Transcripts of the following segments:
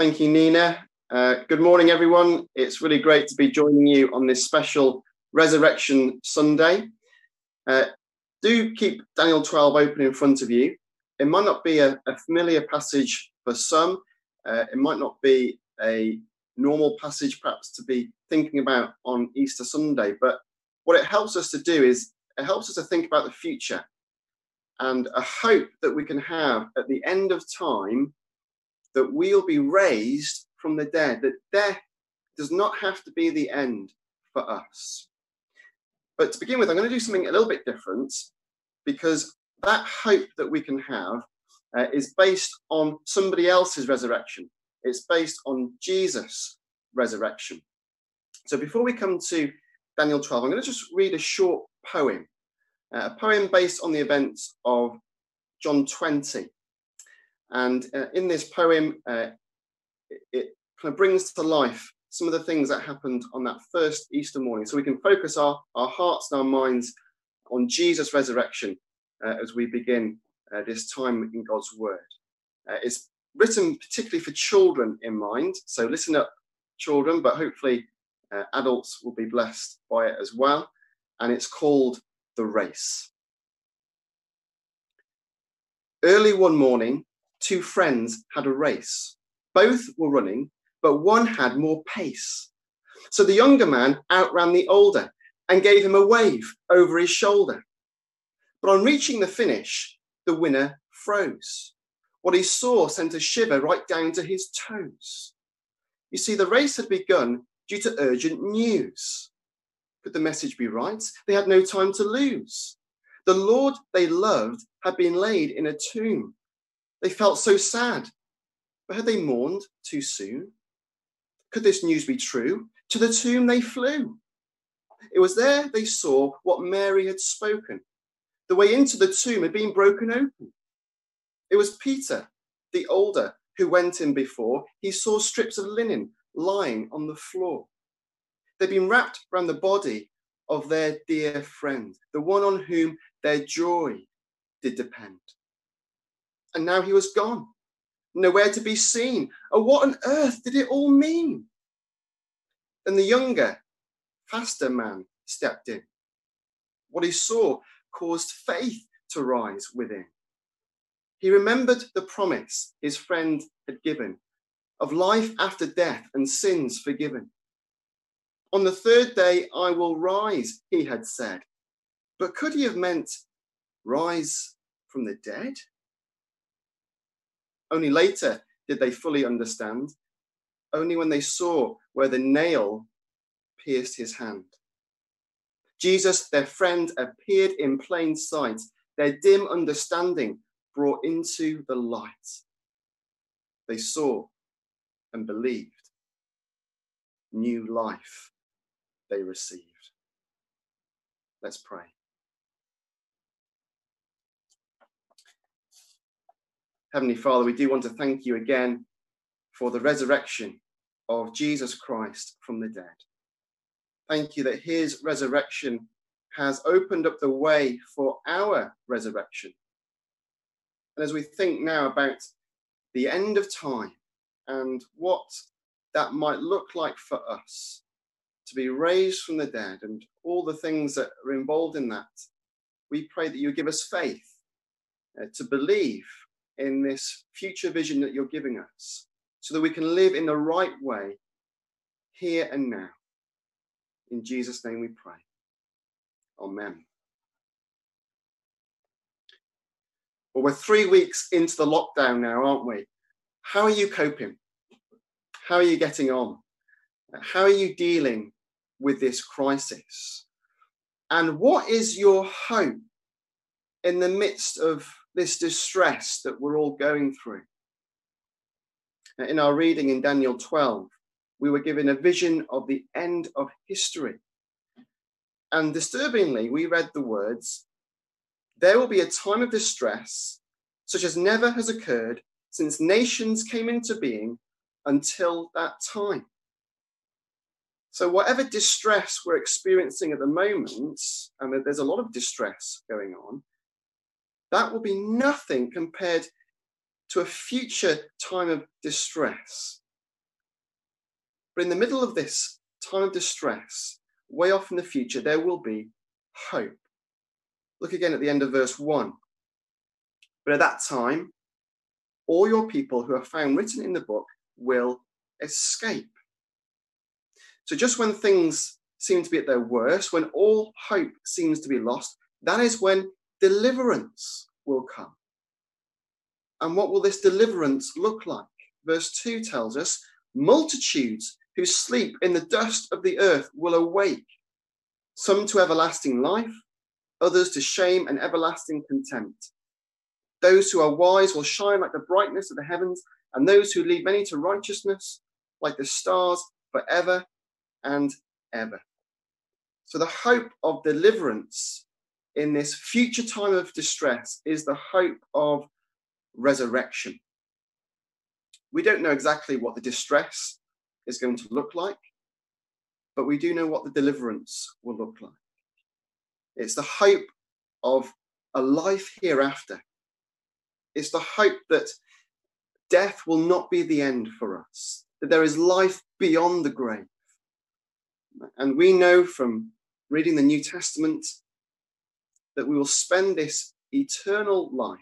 Thank you, Nina. Uh, good morning, everyone. It's really great to be joining you on this special Resurrection Sunday. Uh, do keep Daniel 12 open in front of you. It might not be a, a familiar passage for some, uh, it might not be a normal passage, perhaps, to be thinking about on Easter Sunday, but what it helps us to do is it helps us to think about the future and a hope that we can have at the end of time that we'll be raised from the dead, that death does not have to be the end for us. But to begin with, I'm going to do something a little bit different because that hope that we can have uh, is based on somebody else's resurrection. It's based on Jesus' resurrection. So before we come to Daniel 12, I'm going to just read a short poem, uh, a poem based on the events of John 20. And uh, in this poem, uh, it, it kind of brings to life some of the things that happened on that first Easter morning. So we can focus our, our hearts and our minds on Jesus' resurrection uh, as we begin uh, this time in God's Word. Uh, it's written particularly for children in mind. So listen up, children, but hopefully uh, adults will be blessed by it as well. And it's called The Race. Early one morning, two friends had a race. Both were running, but one had more pace. So the younger man outran the older and gave him a wave over his shoulder. But on reaching the finish, the winner froze. What he saw sent a shiver right down to his toes. You see, the race had begun due to urgent news. Could the message be right? They had no time to lose. The Lord they loved had been laid in a tomb. They felt so sad. But had they mourned too soon? Could this news be true? To the tomb they flew. It was there they saw what Mary had spoken. The way into the tomb had been broken open. It was Peter, the older, who went in before. He saw strips of linen lying on the floor. They'd been wrapped around the body of their dear friend, the one on whom their joy did depend and now he was gone, nowhere to be seen. Oh, what on earth did it all mean? And the younger, faster man stepped in. What he saw caused faith to rise within. He remembered the promise his friend had given of life after death and sins forgiven. On the third day I will rise, he had said. But could he have meant rise from the dead? Only later did they fully understand, only when they saw where the nail pierced his hand. Jesus, their friend, appeared in plain sight, their dim understanding brought into the light. They saw and believed. New life they received. Let's pray. Heavenly Father, we do want to thank you again for the resurrection of Jesus Christ from the dead. Thank you that his resurrection has opened up the way for our resurrection. And as we think now about the end of time and what that might look like for us to be raised from the dead and all the things that are involved in that, we pray that you give us faith uh, to believe in this future vision that you're giving us so that we can live in the right way here and now. In Jesus' name we pray. Amen. Well, we're three weeks into the lockdown now, aren't we? How are you coping? How are you getting on? How are you dealing with this crisis? And what is your hope in the midst of this distress that we're all going through. In our reading in Daniel 12, we were given a vision of the end of history. And disturbingly, we read the words, There will be a time of distress such as never has occurred since nations came into being until that time. So, whatever distress we're experiencing at the moment, and there's a lot of distress going on, that will be nothing compared to a future time of distress But in the middle of this time of distress, way off in the future, there will be hope. Look again at the end of verse 1. But at that time, all your people who are found written in the book will escape. So just when things seem to be at their worst, when all hope seems to be lost, that is when deliverance will come. And what will this deliverance look like? Verse 2 tells us multitudes who sleep in the dust of the earth will awake, some to everlasting life, others to shame and everlasting contempt. Those who are wise will shine like the brightness of the heavens, and those who lead many to righteousness like the stars forever and ever. So, the hope of deliverance in this future time of distress is the hope of resurrection. We don't know exactly what the distress is going to look like, but we do know what the deliverance will look like. It's the hope of a life hereafter. It's the hope that death will not be the end for us, that there is life beyond the grave. And we know from reading the New Testament that we will spend this eternal life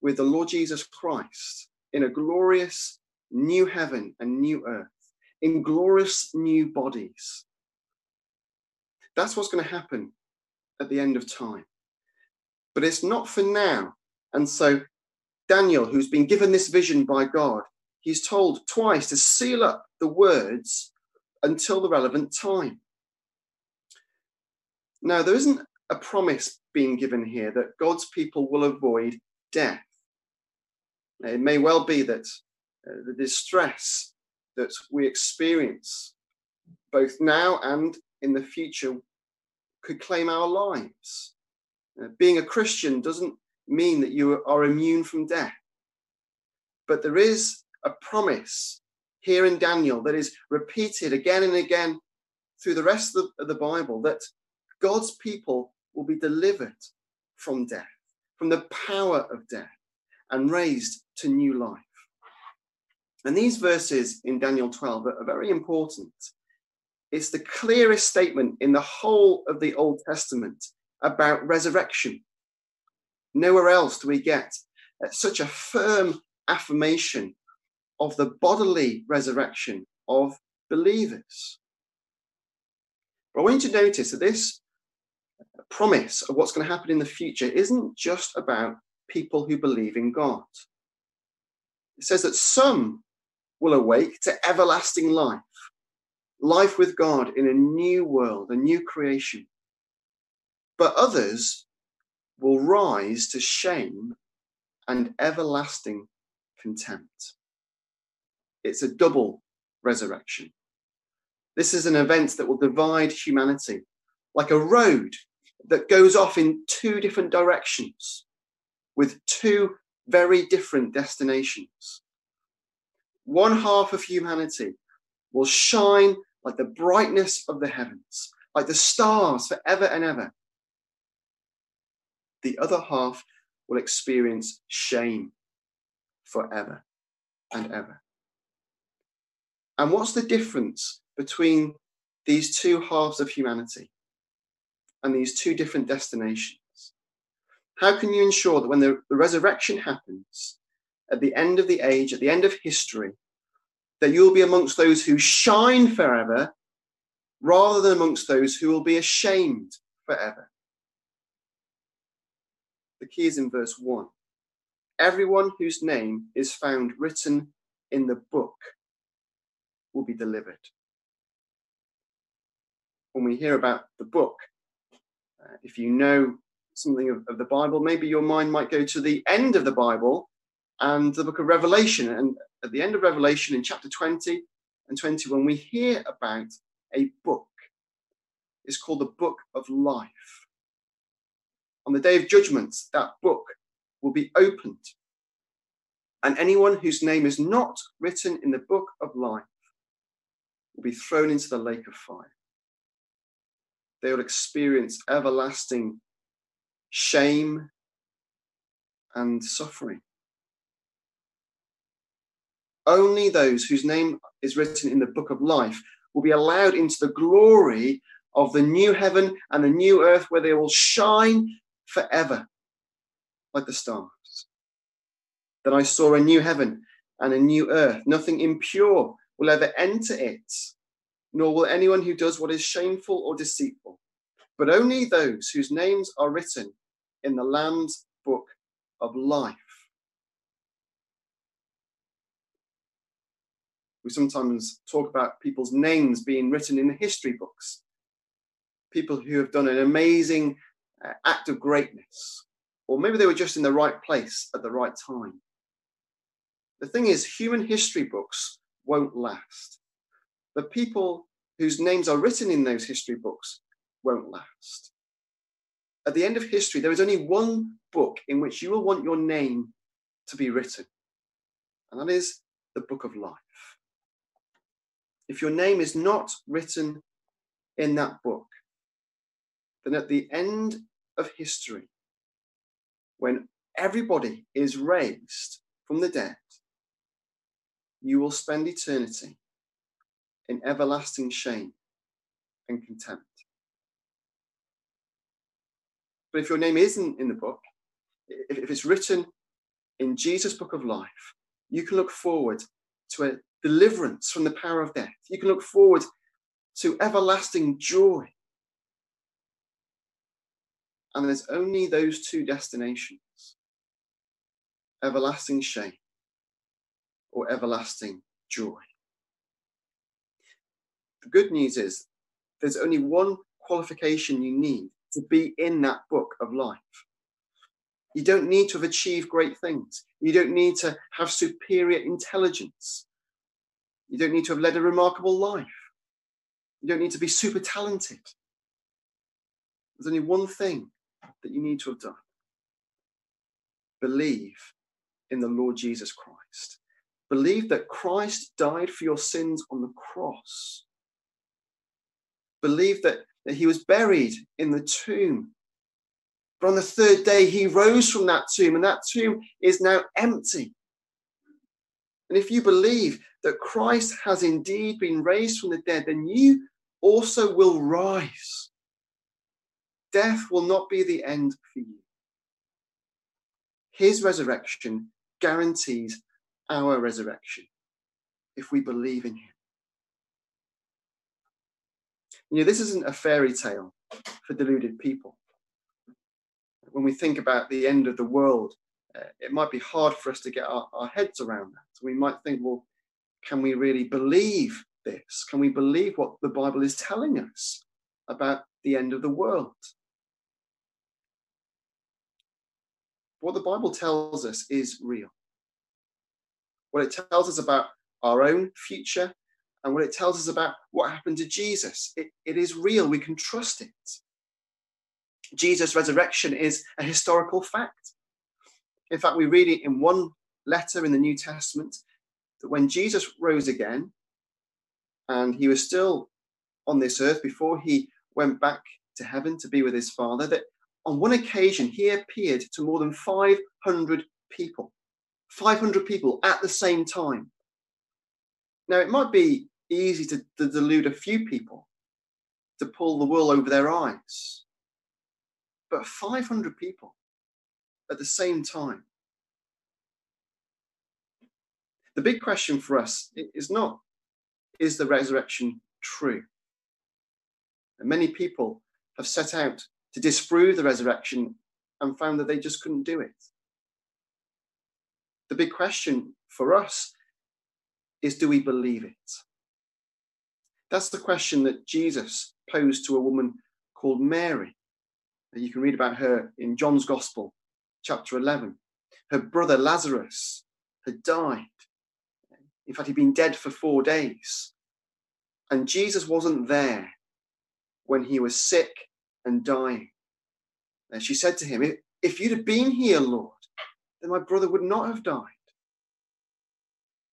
with the Lord Jesus Christ in a glorious new heaven and new earth, in glorious new bodies. That's what's going to happen at the end of time. But it's not for now. And so, Daniel, who's been given this vision by God, he's told twice to seal up the words until the relevant time. Now, there isn't a promise being given here that God's people will avoid death. It may well be that uh, the distress that we experience, both now and in the future, could claim our lives. Uh, being a Christian doesn't mean that you are immune from death. But there is a promise here in Daniel that is repeated again and again through the rest of the, of the Bible that God's people will be delivered from death, from the power of death, and raised to new life. And these verses in Daniel 12 are very important. It's the clearest statement in the whole of the Old Testament about resurrection. Nowhere else do we get uh, such a firm affirmation of the bodily resurrection of believers. But I want you to notice that this promise of what's going to happen in the future isn't just about people who believe in God. It says that some will awake to everlasting life, life with God in a new world, a new creation. But others will rise to shame and everlasting contempt. It's a double resurrection. This is an event that will divide humanity like a road that goes off in two different directions with two very different destinations. One half of humanity will shine like the brightness of the heavens, like the stars forever and ever. The other half will experience shame forever and ever. And what's the difference between these two halves of humanity and these two different destinations? How can you ensure that when the, the resurrection happens at the end of the age, at the end of history, that you'll be amongst those who shine forever rather than amongst those who will be ashamed forever? The key is in verse 1. Everyone whose name is found written in the book will be delivered. When we hear about the book, uh, if you know something of, of the Bible, maybe your mind might go to the end of the Bible and the book of Revelation. And at the end of Revelation, in chapter 20 and 21, we hear about a book. It's called the Book of Life. On the day of judgment, that book will be opened. And anyone whose name is not written in the book of life will be thrown into the lake of fire. They will experience everlasting shame, and suffering. only those whose name is written in the book of life will be allowed into the glory of the new heaven and the new earth where they will shine forever like the stars. Then I saw a new heaven and a new earth. Nothing impure will ever enter it, nor will anyone who does what is shameful or deceitful, but only those whose names are written in the Lamb's book of life. We sometimes talk about people's names being written in the history books, people who have done an amazing uh, act of greatness, or maybe they were just in the right place at the right time. The thing is, human history books won't last. The people whose names are written in those history books won't last. At the end of history, there is only one book in which you will want your name to be written, and that is the book of life. If your name is not written in that book, then at the end of history, when everybody is raised from the dead, you will spend eternity in everlasting shame and contempt. But if your name isn't in the book, if it's written in Jesus' book of life, you can look forward to a deliverance from the power of death. You can look forward to everlasting joy. And there's only those two destinations everlasting shame or everlasting joy. The good news is there's only one qualification you need to be in that book of life. You don't need to have achieved great things. You don't need to have superior intelligence. You don't need to have led a remarkable life. You don't need to be super talented. There's only one thing that you need to have done believe in the Lord Jesus Christ. Believe that Christ died for your sins on the cross. Believe that, that he was buried in the tomb. But on the third day, he rose from that tomb, and that tomb is now empty. And if you believe that Christ has indeed been raised from the dead, then you also will rise. Death will not be the end for you. His resurrection guarantees our resurrection if we believe in him. You know, this isn't a fairy tale for deluded people. When we think about the end of the world, uh, it might be hard for us to get our, our heads around that. We might think, well, can we really believe this? Can we believe what the Bible is telling us about the end of the world? What the Bible tells us is real what it tells us about our own future, and what it tells us about what happened to Jesus. It, it is real, we can trust it. Jesus' resurrection is a historical fact. In fact, we read it in one letter in the New Testament that when Jesus rose again, and he was still on this earth before he went back to heaven to be with his Father, that on one occasion he appeared to more than 500 people. 500 people at the same time. Now, it might be easy to, to delude a few people to pull the wool over their eyes, but 500 people at the same time. The big question for us is not, is the resurrection true? And many people have set out to disprove the resurrection and found that they just couldn't do it the big question for us is do we believe it? That's the question that Jesus posed to a woman called Mary. You can read about her in John's Gospel, chapter 11. Her brother Lazarus had died. In fact, he'd been dead for four days. And Jesus wasn't there when he was sick and dying. And she said to him, If you'd have been here, Lord, then my brother would not have died.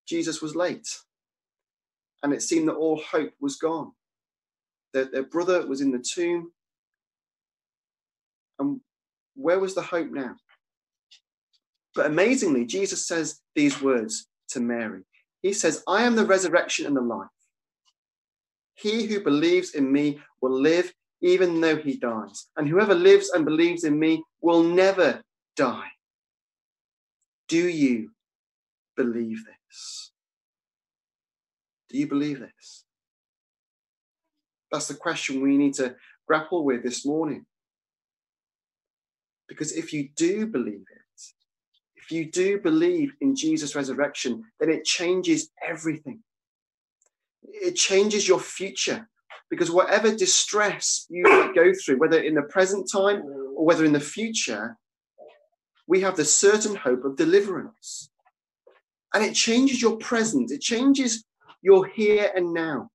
Jesus was late, and it seemed that all hope was gone. Their, their brother was in the tomb. And where was the hope now? But amazingly, Jesus says these words to Mary He says, I am the resurrection and the life. He who believes in me will live even though he dies. And whoever lives and believes in me will never die. Do you believe this? Do you believe this? That's the question we need to grapple with this morning. Because if you do believe it, if you do believe in Jesus' resurrection, then it changes everything. It changes your future. Because whatever distress you might go through, whether in the present time or whether in the future, we have the certain hope of deliverance. And it changes your present, it changes your here and now.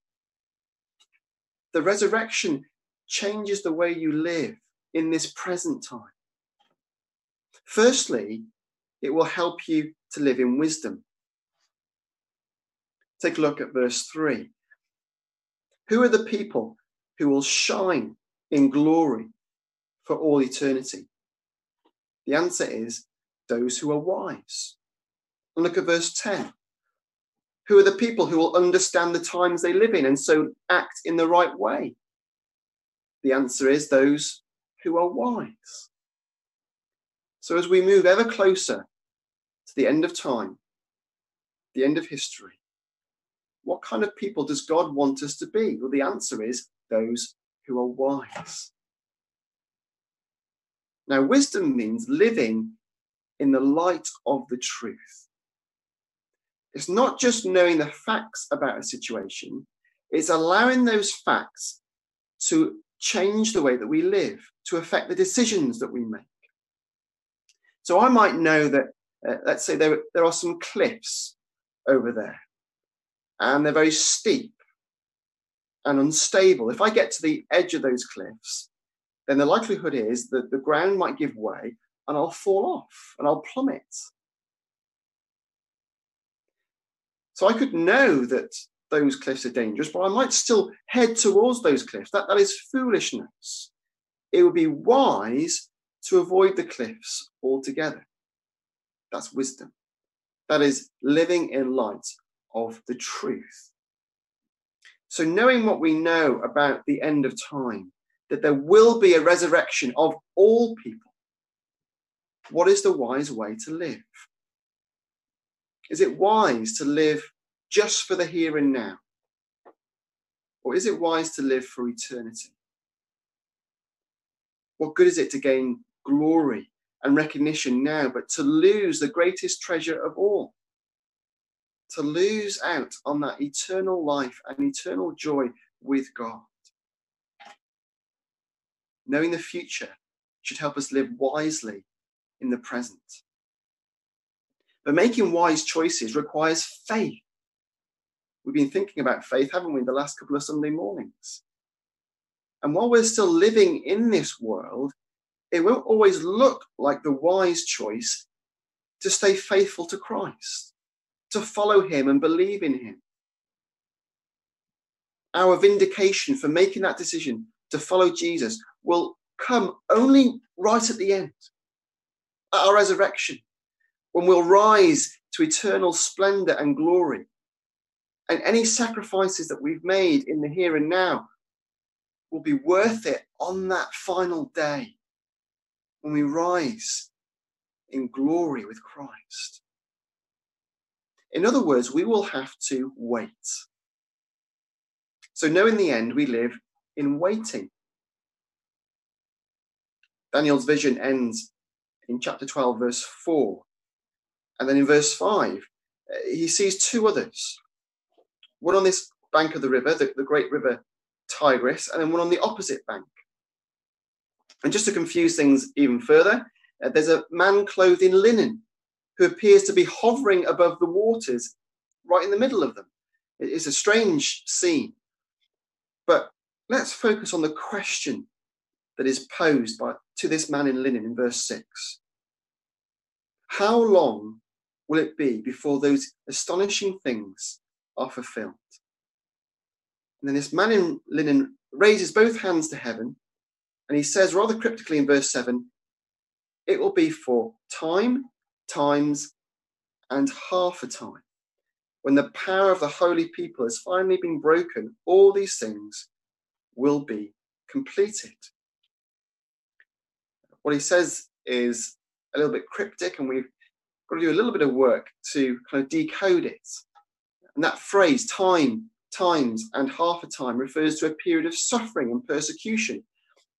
The resurrection changes the way you live in this present time. Firstly, it will help you to live in wisdom. Take a look at verse 3. Who are the people who will shine in glory for all eternity? The answer is those who are wise. And look at verse 10. Who are the people who will understand the times they live in and so act in the right way? The answer is those who are wise. So as we move ever closer to the end of time, the end of history, what kind of people does God want us to be? Well, the answer is those who are wise. Now, wisdom means living in the light of the truth. It's not just knowing the facts about a situation, it's allowing those facts to change the way that we live, to affect the decisions that we make. So I might know that, uh, let's say, there, there are some cliffs over there, and they're very steep and unstable. If I get to the edge of those cliffs, then the likelihood is that the ground might give way and I'll fall off and I'll plummet. So I could know that those cliffs are dangerous, but I might still head towards those cliffs. That, that is foolishness. It would be wise to avoid the cliffs altogether. That's wisdom. That is living in light of the truth. So, knowing what we know about the end of time, that there will be a resurrection of all people, what is the wise way to live? Is it wise to live just for the here and now? Or is it wise to live for eternity? What good is it to gain glory and recognition now, but to lose the greatest treasure of all? To lose out on that eternal life and eternal joy with God. Knowing the future should help us live wisely in the present. But making wise choices requires faith. We've been thinking about faith, haven't we, the last couple of Sunday mornings? And while we're still living in this world, it won't always look like the wise choice to stay faithful to Christ, to follow him and believe in him. Our vindication for making that decision to follow Jesus will come only right at the end, at our resurrection, when we'll rise to eternal splendor and glory. And any sacrifices that we've made in the here and now will be worth it on that final day when we rise in glory with Christ. In other words, we will have to wait. So, know in the end, we live in waiting. Daniel's vision ends in chapter 12, verse 4. And then in verse 5, uh, he sees two others one on this bank of the river, the, the great river Tigris, and then one on the opposite bank. And just to confuse things even further, uh, there's a man clothed in linen who appears to be hovering above the waters right in the middle of them. It's a strange scene. But let's focus on the question that is posed by, to this man in linen in verse 6. How long will it be before those astonishing things are fulfilled? And then this man in linen raises both hands to heaven and he says rather cryptically in verse 7 it will be for time, times, and half a time. when the power of the holy people has finally been broken, all these things will be completed. What he says is a little bit cryptic, and we've got to do a little bit of work to kind of decode it. And that phrase, time, times, and half a time, refers to a period of suffering and persecution.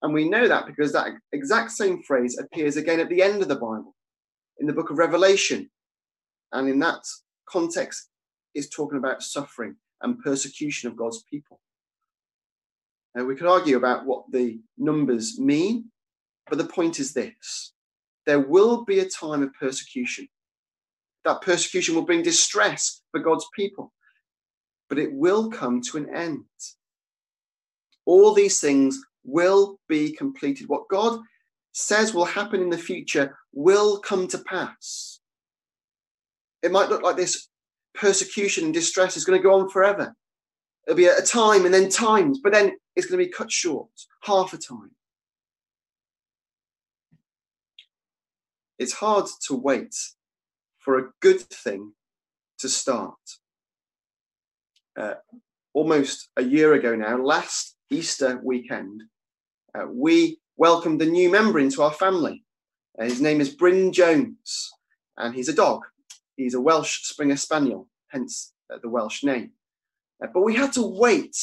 And we know that because that exact same phrase appears again at the end of the Bible, in the book of Revelation. And in that context, is talking about suffering and persecution of God's people. Now, we could argue about what the numbers mean, but the point is this there will be a time of persecution. That persecution will bring distress for God's people, but it will come to an end. All these things will be completed. What God says will happen in the future will come to pass. It might look like this persecution and distress is going to go on forever. It'll be a time and then times, but then it's going to be cut short, half a time. It's hard to wait for a good thing to start. Uh, almost a year ago now, last Easter weekend, uh, we welcomed a new member into our family. Uh, his name is Bryn Jones, and he's a dog. He's a Welsh Springer Spaniel, hence uh, the Welsh name. Uh, but we had to wait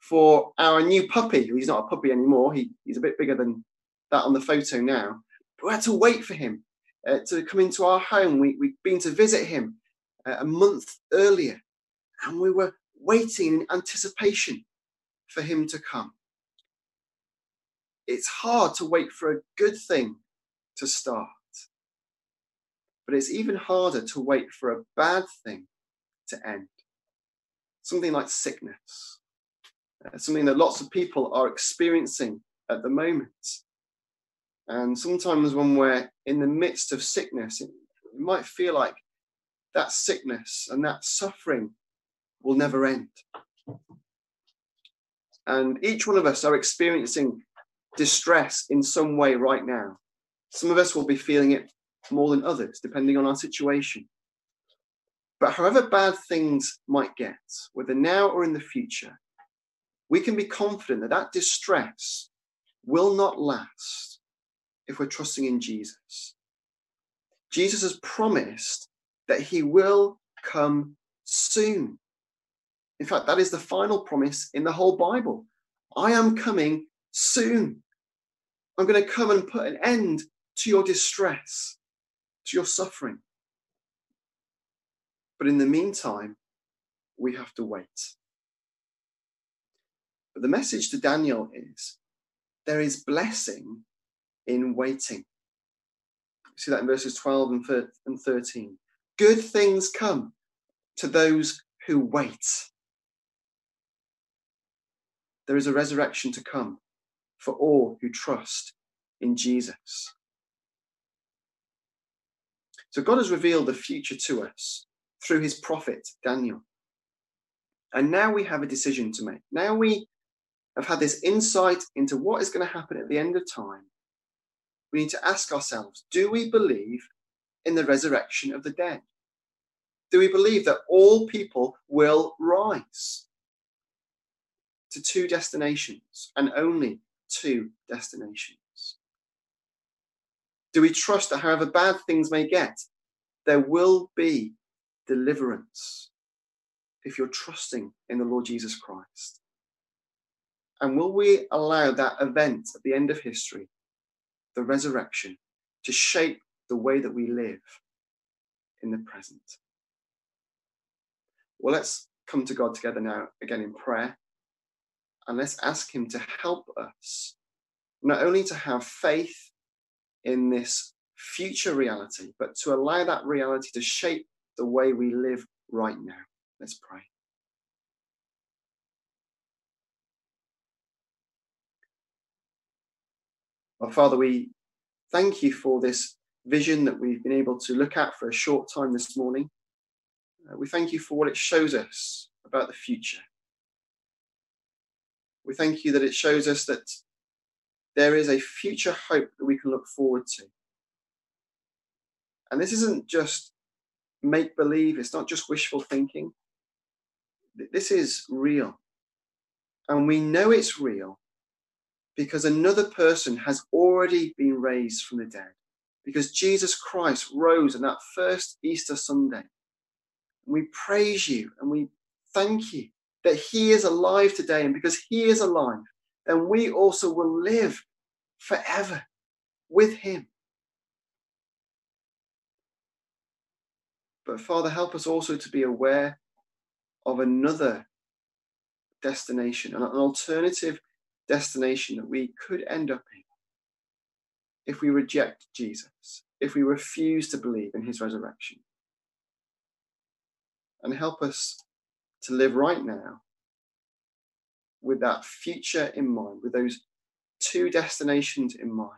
for our new puppy. He's not a puppy anymore. He, he's a bit bigger than that on the photo now. But we had to wait for him uh, to come into our home. We, we'd been to visit him uh, a month earlier, and we were waiting in anticipation for him to come. It's hard to wait for a good thing to start, but it's even harder to wait for a bad thing to end. Something like sickness, uh, something that lots of people are experiencing at the moment. And sometimes when we're in the midst of sickness, it, might feel like that sickness and that suffering will never end. And each one of us are experiencing distress in some way right now. Some of us will be feeling it more than others, depending on our situation. But however bad things might get, whether now or in the future, we can be confident that that distress will not last if we're trusting in Jesus. Jesus has promised that he will come soon. In fact, that is the final promise in the whole Bible. I am coming soon. I'm going to come and put an end to your distress, to your suffering. But in the meantime, we have to wait. But the message to Daniel is there is blessing in waiting. See that in verses 12 and 13. Good things come to those who wait. There is a resurrection to come for all who trust in Jesus. So God has revealed the future to us through his prophet Daniel. And now we have a decision to make. Now we have had this insight into what is going to happen at the end of time. We need to ask ourselves do we believe in the resurrection of the dead? Do we believe that all people will rise to two destinations and only two destinations? Do we trust that however bad things may get, there will be deliverance if you're trusting in the Lord Jesus Christ? And will we allow that event at the end of history, the resurrection, to shape the way that we live in the present? Well, let's come to God together now, again in prayer, and let's ask Him to help us not only to have faith in this future reality, but to allow that reality to shape the way we live right now. Let's pray. Our Father, we thank you for this vision that we've been able to look at for a short time this morning. Uh, we thank you for what it shows us about the future. We thank you that it shows us that there is a future hope that we can look forward to. And this isn't just make believe, it's not just wishful thinking. this is real. And we know it's real because another person has already been raised from the dead. Because Jesus Christ rose on that first Easter Sunday. We praise you and we thank you that he is alive today. And because he is alive, then we also will live forever with him. But Father, help us also to be aware of another destination, an alternative destination that we could end up in if we reject Jesus, if we refuse to believe in his resurrection. And help us to live right now with that future in mind, with those two destinations in mind.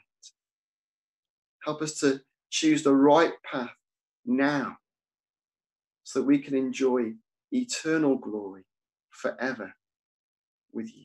Help us to choose the right path now so that we can enjoy eternal glory forever with you.